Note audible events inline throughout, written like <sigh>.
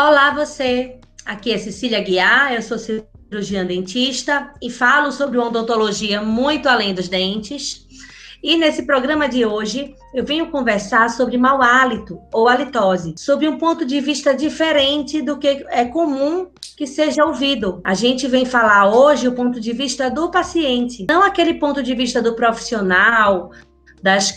Olá, você. Aqui é Cecília Guiar, eu sou cirurgiã dentista e falo sobre odontologia muito além dos dentes. E nesse programa de hoje, eu venho conversar sobre mau hálito ou halitose, sob um ponto de vista diferente do que é comum que seja ouvido. A gente vem falar hoje o ponto de vista do paciente, não aquele ponto de vista do profissional, das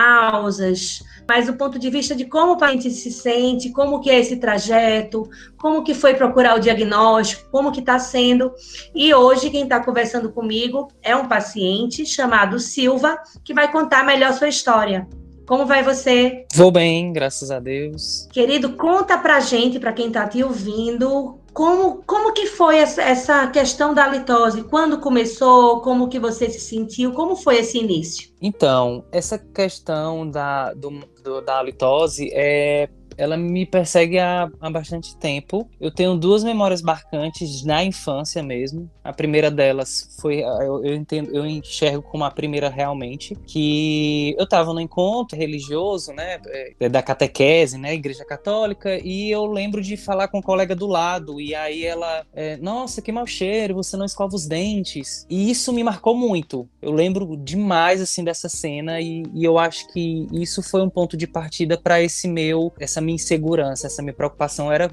causas, mas o ponto de vista de como o paciente se sente, como que é esse trajeto, como que foi procurar o diagnóstico, como que está sendo. E hoje quem está conversando comigo é um paciente chamado Silva, que vai contar melhor sua história. Como vai você? Vou bem, graças a Deus. Querido, conta pra gente, para quem está te ouvindo, como, como que foi essa, questão da litose? Quando começou? Como que você se sentiu? Como foi esse início? Então, essa questão da, do, do, da litose é ela me persegue há, há bastante tempo. Eu tenho duas memórias marcantes na infância mesmo. A primeira delas foi, eu, eu entendo, eu enxergo como a primeira realmente, que eu estava no encontro religioso, né, é, da catequese, né, igreja católica, e eu lembro de falar com um colega do lado, e aí ela, é, nossa, que mau cheiro, você não escova os dentes. E isso me marcou muito. Eu lembro demais, assim, dessa cena, e, e eu acho que isso foi um ponto de partida para esse meu, essa minha minha insegurança, essa minha preocupação era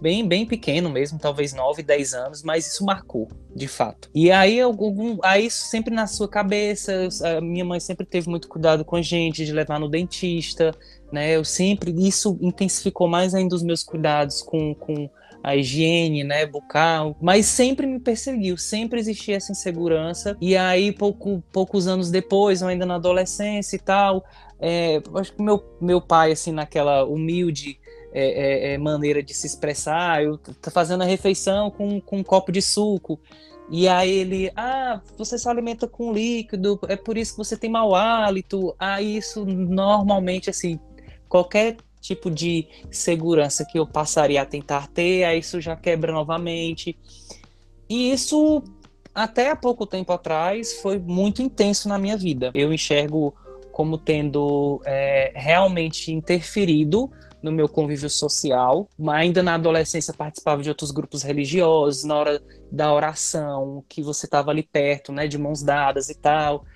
bem, bem pequeno mesmo, talvez 9, 10 anos, mas isso marcou, de fato. E aí, algum, aí isso sempre na sua cabeça, a minha mãe sempre teve muito cuidado com a gente, de levar no dentista, né? Eu sempre, isso intensificou mais ainda os meus cuidados com, com a higiene, né, bucal, mas sempre me perseguiu, sempre existia essa insegurança. E aí, pouco, poucos anos depois, ainda na adolescência e tal, é, acho que meu, meu pai, assim, naquela humilde é, é, é, maneira de se expressar, eu tô fazendo a refeição com, com um copo de suco. E aí ele, ah, você se alimenta com líquido, é por isso que você tem mau hálito. Ah, isso normalmente, assim, qualquer tipo de segurança que eu passaria a tentar ter, aí isso já quebra novamente. E isso, até há pouco tempo atrás, foi muito intenso na minha vida. Eu enxergo como tendo é, realmente interferido no meu convívio social. Ainda na adolescência participava de outros grupos religiosos, na hora da oração, que você estava ali perto, né, de mãos dadas e tal.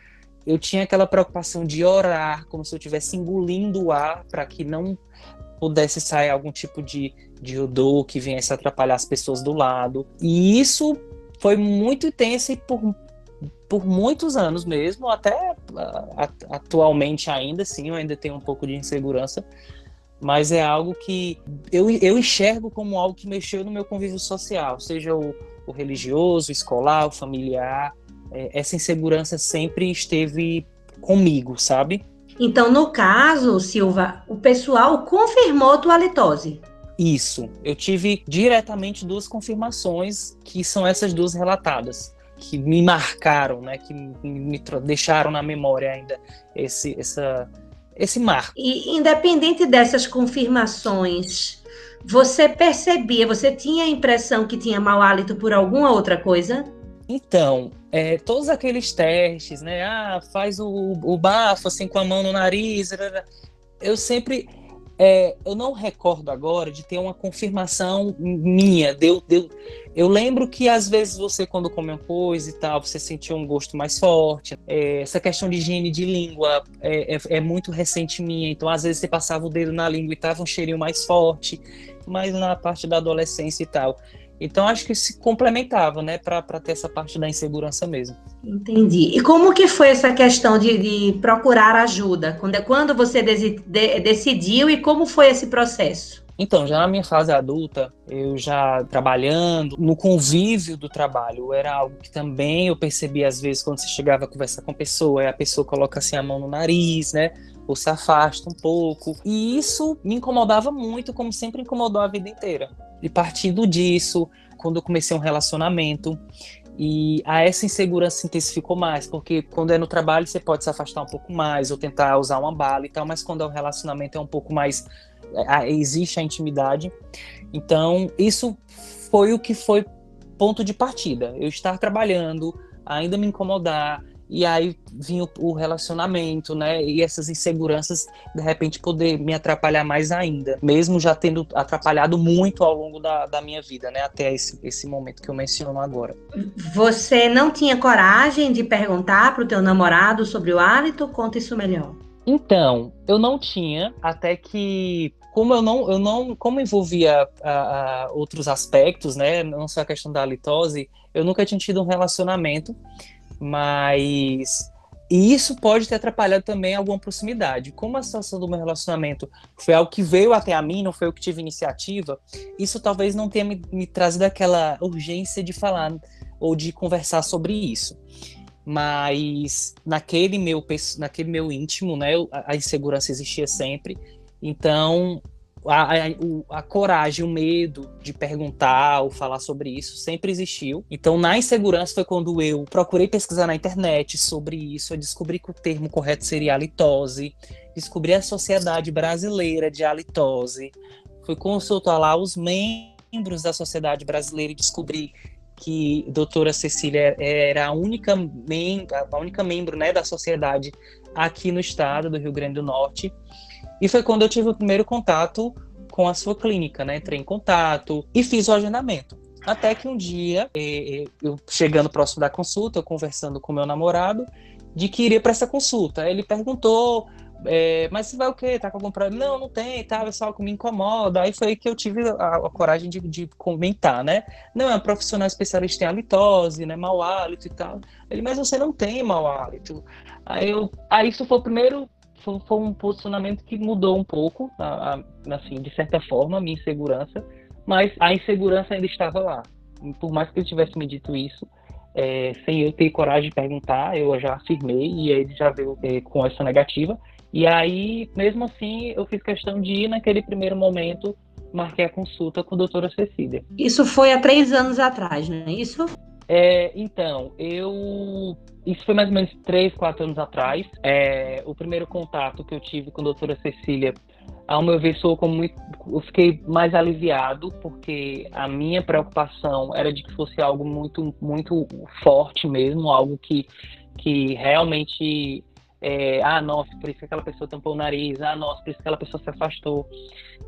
Eu tinha aquela preocupação de orar, como se eu estivesse engolindo o ar para que não pudesse sair algum tipo de, de odor que viesse atrapalhar as pessoas do lado. E isso foi muito intenso e por por muitos anos mesmo, até atualmente ainda, sim, eu ainda tenho um pouco de insegurança, mas é algo que eu, eu enxergo como algo que mexeu no meu convívio social, seja o, o religioso, o escolar, o familiar. É, essa insegurança sempre esteve comigo, sabe? Então, no caso, Silva, o pessoal confirmou tua litose. Isso. Eu tive diretamente duas confirmações, que são essas duas relatadas que me marcaram, né, que me deixaram na memória ainda esse, essa, esse marco. E independente dessas confirmações, você percebia, você tinha a impressão que tinha mau hálito por alguma outra coisa? Então, é, todos aqueles testes, né? Ah, faz o, o bafo assim com a mão no nariz. Eu sempre é, eu não recordo agora de ter uma confirmação minha. Deu, deu, eu lembro que às vezes você, quando come uma coisa e tal, você sentiu um gosto mais forte. É, essa questão de higiene de língua é, é, é, muito recente minha. Então, às vezes, você passava o dedo na língua e tava um cheirinho mais forte, mais na parte da adolescência e tal. Então acho que se complementava, né, para ter essa parte da insegurança mesmo. Entendi. E como que foi essa questão de, de procurar ajuda? Quando, é, quando você de, de, decidiu e como foi esse processo? Então, já na minha fase adulta, eu já trabalhando, no convívio do trabalho, era algo que também eu percebia às vezes quando você chegava a conversar com a pessoa, e a pessoa coloca assim a mão no nariz, né? Ou se afasta um pouco. E isso me incomodava muito, como sempre incomodou a vida inteira. E partindo disso, quando eu comecei um relacionamento, e a essa insegurança se intensificou mais, porque quando é no trabalho você pode se afastar um pouco mais, ou tentar usar uma bala e tal, mas quando é um relacionamento é um pouco mais. É, existe a intimidade. Então, isso foi o que foi ponto de partida. Eu estar trabalhando, ainda me incomodar, e aí vinha o, relacionamento, né? E essas inseguranças, de repente, poder me atrapalhar mais ainda, mesmo já tendo atrapalhado muito ao longo da, da minha vida, né? Até esse, esse momento que eu menciono agora. Você não tinha coragem de perguntar para o teu namorado sobre o hálito? Conta isso melhor. Então, eu não tinha, até que como eu não, eu não, como envolvia a, a, outros aspectos, né, não só a questão da halitose, eu nunca tinha tido um relacionamento, mas e isso pode ter atrapalhado também alguma proximidade. Como a situação do meu relacionamento foi algo que veio até a mim, não foi eu que tive iniciativa, isso talvez não tenha me, me trazido aquela urgência de falar ou de conversar sobre isso. Mas naquele meu, naquele meu íntimo, né, a insegurança existia sempre. Então, a, a, a, coragem, o medo de perguntar ou falar sobre isso sempre existiu. Então, na insegurança foi quando eu procurei pesquisar na internet sobre isso, eu descobri que o termo correto seria halitose, descobri a Sociedade Brasileira de Halitose, fui consultar lá os membros da Sociedade Brasileira e descobri que a doutora Cecília era a única, mem a única membro né, da sociedade aqui no estado do Rio Grande do Norte. E foi quando eu tive o primeiro contato com a sua clínica, né? Entrei em contato e fiz o agendamento. Até que um dia, eh, eh, eu chegando próximo da consulta, eu conversando com meu namorado, de que iria para essa consulta. Ele perguntou, é, mas você vai o quê? Tá com algum problema? Não, não tem, tá, é só que me incomoda. Aí foi que eu tive a, a coragem de, de, comentar, né? Não, é um profissional especialista em halitose, né? Mau hálito e tal. Ele, mas você não tem mau hálito. Aí, eu, aí isso foi o primeiro foi, foi um posicionamento que mudou um pouco, a, a, assim, de certa forma, a minha insegurança, mas a insegurança ainda estava lá. Por mais que ele tivesse me dito isso, é, sem eu ter coragem de perguntar, eu já afirmei e ele já veio é, com essa negativa. E aí, mesmo assim, eu fiz questão de ir naquele primeiro momento, marquei a consulta com a doutora Cecília. Isso foi há três anos atrás, não é isso? É, então, eu. Isso foi mais ou menos três, quatro anos atrás. É, o primeiro contato que eu tive com a doutora Cecília, ao meu ver, sou como muito. Eu fiquei mais aliviado, porque a minha preocupação era de que fosse algo muito, muito forte mesmo, algo que, que realmente. É, ah, nossa, por isso que aquela pessoa tampou o nariz, ah, nossa, por isso que aquela pessoa se afastou.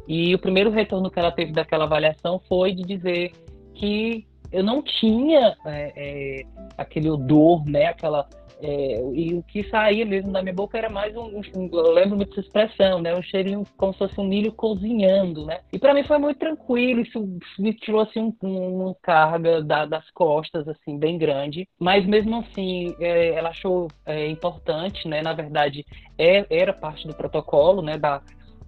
E o primeiro retorno que ela teve daquela avaliação foi de dizer que eu não tinha é, é, aquele odor, né? Aquela é, e o que saía mesmo da minha boca era mais um, um, eu lembro muito dessa expressão, né? Um cheirinho como se fosse um milho cozinhando, né? E para mim foi muito tranquilo, isso me tirou assim um, uma carga da, das costas assim bem grande, mas mesmo assim é, ela achou é, importante, né? Na verdade é, era parte do protocolo, né? Da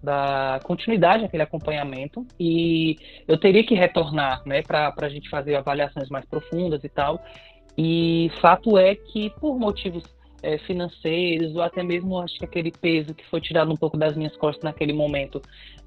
da continuidade daquele acompanhamento e eu teria que retornar, né, para a gente fazer avaliações mais profundas e tal. E fato é que por motivos é, financeiros ou até mesmo acho que aquele peso que foi tirado um pouco das minhas costas naquele momento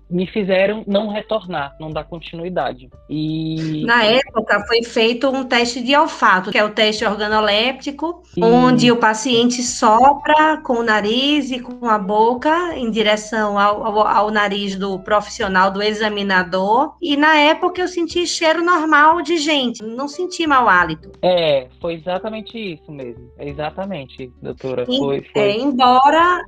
me fizeram não retornar, não dar continuidade. E na época foi feito um teste de olfato, que é o teste organoléptico, e... onde o paciente sopra com o nariz e com a boca em direção ao, ao, ao, nariz do profissional, do examinador. E na época eu senti cheiro normal de gente, não senti mau hálito. É, foi exatamente isso mesmo. Exatamente, doutora. Foi, foi. É, embora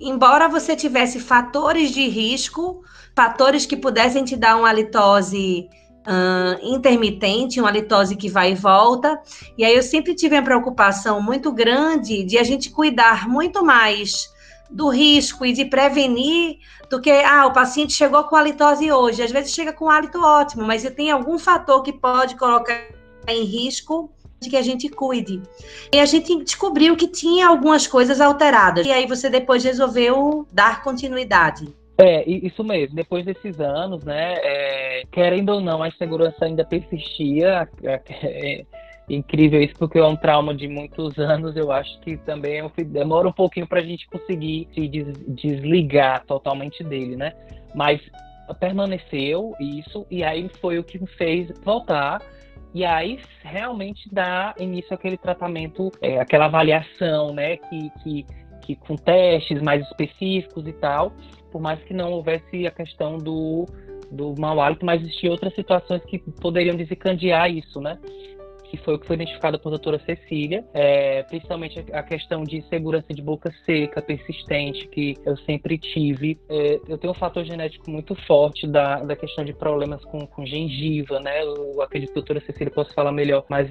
embora você tivesse fatores de risco, fatores que pudessem te dar uma halitose uh, intermitente, uma halitose que vai e volta. E aí eu sempre tive uma preocupação muito grande de a gente cuidar muito mais do risco e de prevenir do que, ah, o paciente chegou com halitose hoje. Às vezes chega com hálito ótimo, mas tem algum fator que pode colocar em risco que a gente cuide. E a gente descobriu que tinha algumas coisas alteradas. E aí você depois resolveu dar continuidade. É, isso mesmo. Depois desses anos, né, é, querendo ou não, a insegurança ainda persistia. É, é, incrível isso, porque é um trauma de muitos anos. Eu acho que também é demora um pouquinho para a gente conseguir se des, desligar totalmente dele, né? Mas permaneceu isso, e aí foi o que me fez voltar e aí realmente dá início àquele tratamento, é, aquela avaliação, né, que, que, que com testes mais específicos e tal, por mais que não houvesse a questão do, do mau hálito, mas existiam outras situações que poderiam desencadear isso, né? Que foi o que foi identificado por doutora Cecília, é, principalmente a questão de segurança de boca seca, persistente, que eu sempre tive. É, eu tenho um fator genético muito forte da, da questão de problemas com, com gengiva, né? Eu acredito que a doutora Cecília possa falar melhor, mas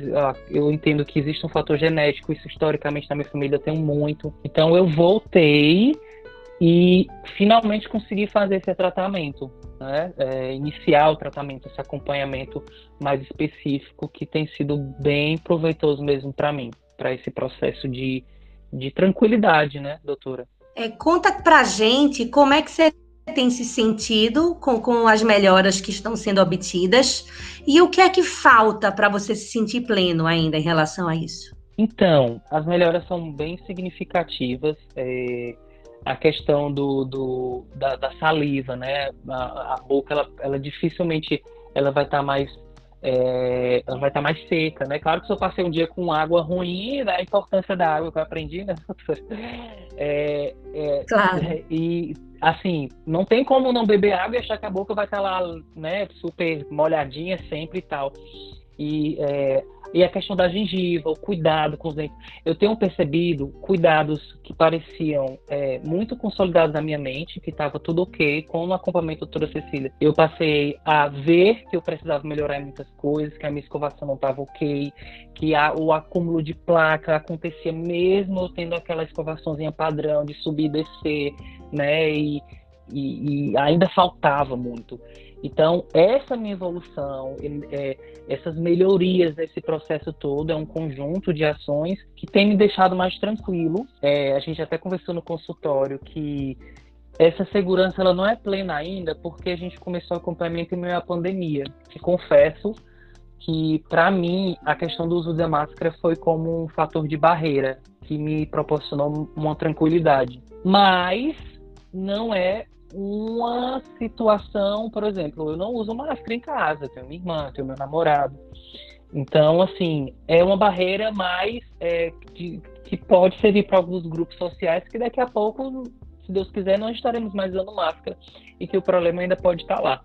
eu entendo que existe um fator genético, isso historicamente na minha família tem muito. Então eu voltei e finalmente consegui fazer esse tratamento, né? É, iniciar o tratamento, esse acompanhamento mais específico que tem sido bem proveitoso mesmo para mim, para esse processo de, de tranquilidade, né, doutora? É, conta pra gente como é que você tem se sentido com, com as melhoras que estão sendo obtidas e o que é que falta para você se sentir pleno ainda em relação a isso? Então, as melhoras são bem significativas. É a questão do, do da, da, saliva, né? A, a, boca, ela, ela dificilmente ela vai estar tá mais é, ela vai estar tá mais seca, né? Claro que se eu passei um dia com água ruim, né? a importância da água que eu aprendi, né? <laughs> É, é, claro. E assim, não tem como não beber água e achar que a boca vai estar tá lá, né? Super molhadinha sempre e tal. E é, e a questão da gengiva, o cuidado com os dentes. Eu tenho percebido cuidados que pareciam é, muito consolidados na minha mente, que estava tudo ok, com o acompanhamento da doutora Cecília. Eu passei a ver que eu precisava melhorar em muitas coisas, que a minha escovação não estava ok, que a, o acúmulo de placa acontecia mesmo eu tendo aquela escovaçãozinha padrão de subir e descer, né? E, e, e ainda faltava muito. Então, essa minha evolução, é, essas melhorias nesse processo todo, é um conjunto de ações que tem me deixado mais tranquilo. É, a gente até conversou no consultório que essa segurança ela não é plena ainda, porque a gente começou o acompanhamento em meio à pandemia. E confesso que, para mim, a questão do uso da máscara foi como um fator de barreira que me proporcionou uma tranquilidade. Mas não é uma situação, por exemplo, eu não uso máscara em casa, tenho minha irmã, tenho meu namorado. Então, assim, é uma barreira mais é, que, que pode servir para alguns grupos sociais que daqui a pouco se Deus quiser, não estaremos mais usando máscara e que o problema ainda pode estar lá.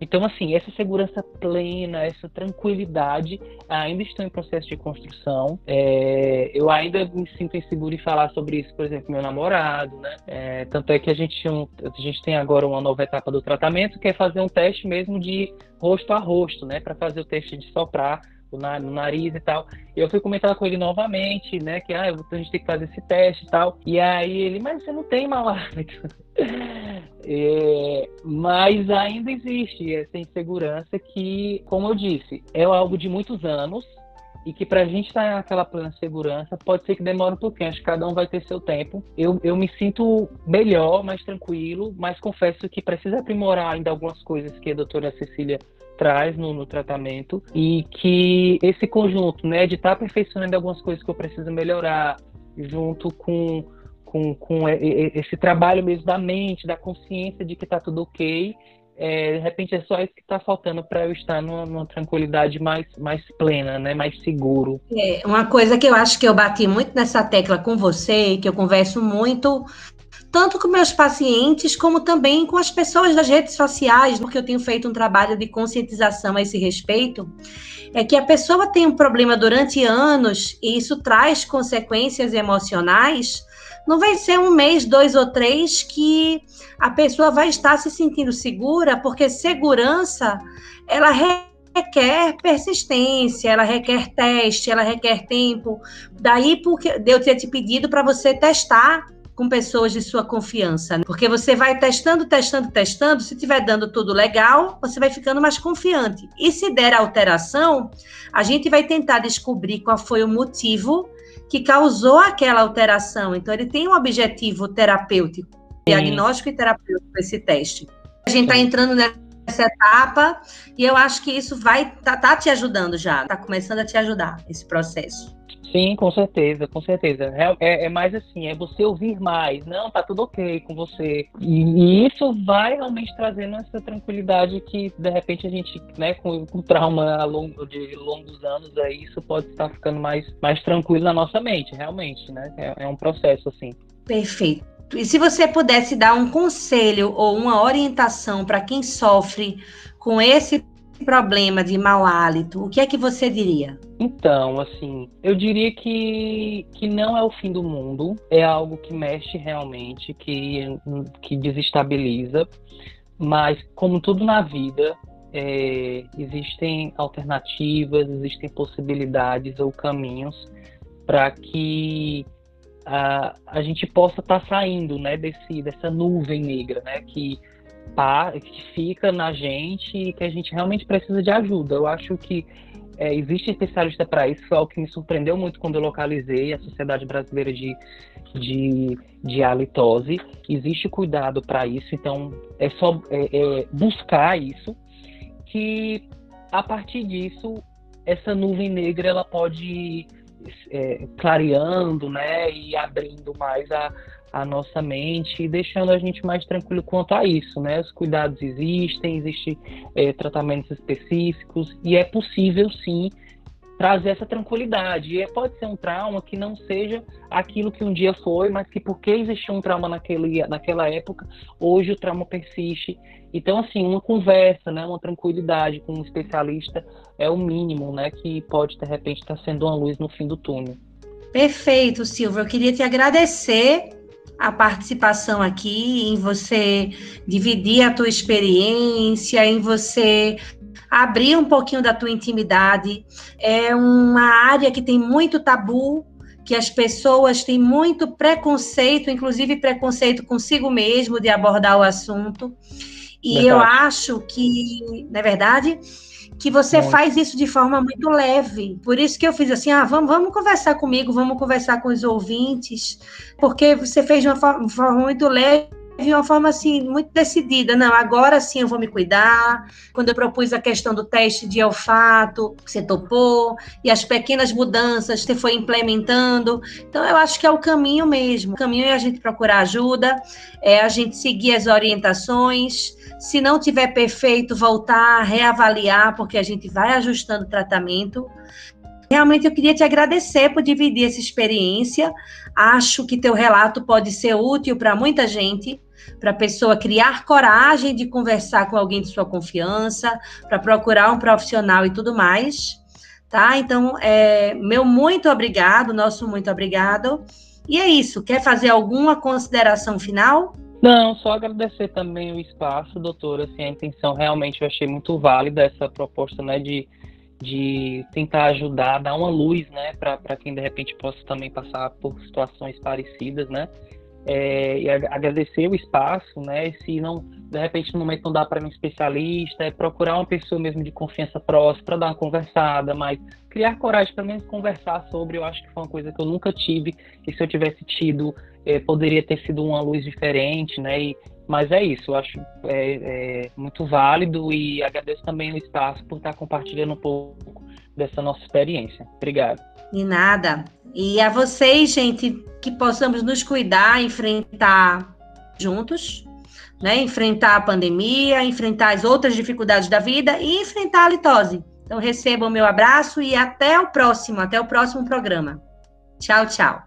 Então, assim, essa segurança plena, essa tranquilidade ainda estão em processo de construção. É, eu ainda me sinto inseguro em falar sobre isso, por exemplo, meu namorado, né? É, tanto é que a gente, a gente tem agora uma nova etapa do tratamento, que é fazer um teste mesmo de rosto a rosto, né? Para fazer o teste de soprar no nariz e tal. Eu fui comentar com ele novamente, né? Que ah, a gente tem que fazer esse teste e tal. E aí ele, mas você não tem mau hálito. <laughs> é, mas ainda existe essa insegurança que, como eu disse, é algo de muitos anos e que para a gente estar tá naquela plena segurança pode ser que demore um pouquinho, acho que cada um vai ter seu tempo. Eu, eu me sinto melhor, mais tranquilo, mas confesso que precisa aprimorar ainda algumas coisas que a doutora Cecília traz no, no, tratamento e que esse conjunto, né, de estar tá aperfeiçoando algumas coisas que eu preciso melhorar, junto com, com, com esse trabalho mesmo da mente, da consciência de que está tudo ok, é, de repente é só isso que está faltando para eu estar numa, numa, tranquilidade mais, mais plena, né, mais seguro. É, uma coisa que eu acho que eu bati muito nessa tecla com você, que eu converso muito tanto com meus pacientes, como também com as pessoas das redes sociais, porque eu tenho feito um trabalho de conscientização a esse respeito, é que a pessoa tem um problema durante anos e isso traz consequências emocionais. Não vai ser um mês, dois ou três que a pessoa vai estar se sentindo segura, porque segurança ela requer persistência, ela requer teste, ela requer tempo. Daí porque eu ter te pedido para você testar com pessoas de sua confiança, né? porque você vai testando, testando, testando. Se estiver dando tudo legal, você vai ficando mais confiante. E se der alteração, a gente vai tentar descobrir qual foi o motivo que causou aquela alteração. Então, ele tem um objetivo terapêutico, Sim. diagnóstico e terapêutico esse teste. A gente está entrando nessa etapa e eu acho que isso vai tá, tá te ajudando já, está começando a te ajudar esse processo. Sim, com certeza, com certeza. É, é, é, mais assim, é você ouvir mais. Não, tá tudo ok com você. E, e, isso vai realmente trazendo essa tranquilidade que, de repente, a gente, né, com, com trauma ao longo de longos anos, aí isso pode estar ficando mais, mais tranquilo na nossa mente, realmente, né? É, é um processo, assim. Perfeito. E se você pudesse dar um conselho ou uma orientação para quem sofre com esse problema de mau hálito, o que é que você diria? Então, assim, eu diria que, que não é o fim do mundo, é algo que mexe realmente, que, que desestabiliza, mas como tudo na vida, é, existem alternativas, existem possibilidades ou caminhos para que a, a gente possa estar tá saindo né, desse, dessa nuvem negra, né, que, que fica na gente e que a gente realmente precisa de ajuda. Eu acho que é, existe especialista para isso, foi algo que me surpreendeu muito quando eu localizei a Sociedade Brasileira de, de, de Halitose. Existe cuidado para isso, então é só é, é buscar isso, que a partir disso, essa nuvem negra ela pode é, clareando, né, e abrindo mais a, a nossa mente e deixando a gente mais tranquilo quanto a isso, né? Os cuidados existem, existem é, tratamentos específicos e é possível sim trazer essa tranquilidade. E pode ser um trauma que não seja aquilo que um dia foi, mas que porque existiu um trauma naquele, naquela época, hoje o trauma persiste. Então, assim, uma conversa, né, uma tranquilidade com um especialista é o mínimo, né, que pode, de repente, estar sendo uma luz no fim do túnel. Perfeito, Silvia. Eu queria te agradecer a participação aqui, em você dividir a tua experiência, em você abrir um pouquinho da tua intimidade. É uma área que tem muito tabu, que as pessoas têm muito preconceito, inclusive preconceito consigo mesmo de abordar o assunto. E verdade. eu acho que, na verdade, que você muito. faz isso de forma muito leve. Por isso que eu fiz assim, ah, vamos, vamos conversar comigo, vamos conversar com os ouvintes, porque você fez de uma forma, forma muito leve de uma forma assim muito decidida, não, agora sim eu vou me cuidar. Quando eu propus a questão do teste de olfato, você topou, e as pequenas mudanças você foi implementando. Então eu acho que é o caminho mesmo. O caminho é a gente procurar ajuda, é a gente seguir as orientações. Se não tiver perfeito, voltar, reavaliar, porque a gente vai ajustando o tratamento. Realmente eu queria te agradecer por dividir essa experiência. Acho que teu relato pode ser útil para muita gente, para a pessoa criar coragem de conversar com alguém de sua confiança, para procurar um profissional e tudo mais. Tá? Então, é, meu muito obrigado, nosso muito obrigado. E é isso. Quer fazer alguma consideração final? Não, só agradecer também o espaço, doutora. Assim, a intenção realmente eu achei muito válida essa proposta, né, de de tentar ajudar, dar uma luz, né, para quem de repente possa também passar por situações parecidas, né, é, e agradecer o espaço, né, se não, de repente no momento não dá para um especialista, é procurar uma pessoa mesmo de confiança próxima para dar uma conversada, mas criar coragem para mesmo conversar sobre, eu acho que foi uma coisa que eu nunca tive, e se eu tivesse tido, é, poderia ter sido uma luz diferente, né, e mas é isso, eu acho é, é, muito válido e agradeço também o espaço por estar compartilhando um pouco dessa nossa experiência. Obrigado. De nada. E a vocês, gente, que possamos nos cuidar, enfrentar juntos, né? Enfrentar a pandemia, enfrentar as outras dificuldades da vida e enfrentar a litose. Então recebam o meu abraço e até o próximo, até o próximo programa. Tchau, tchau.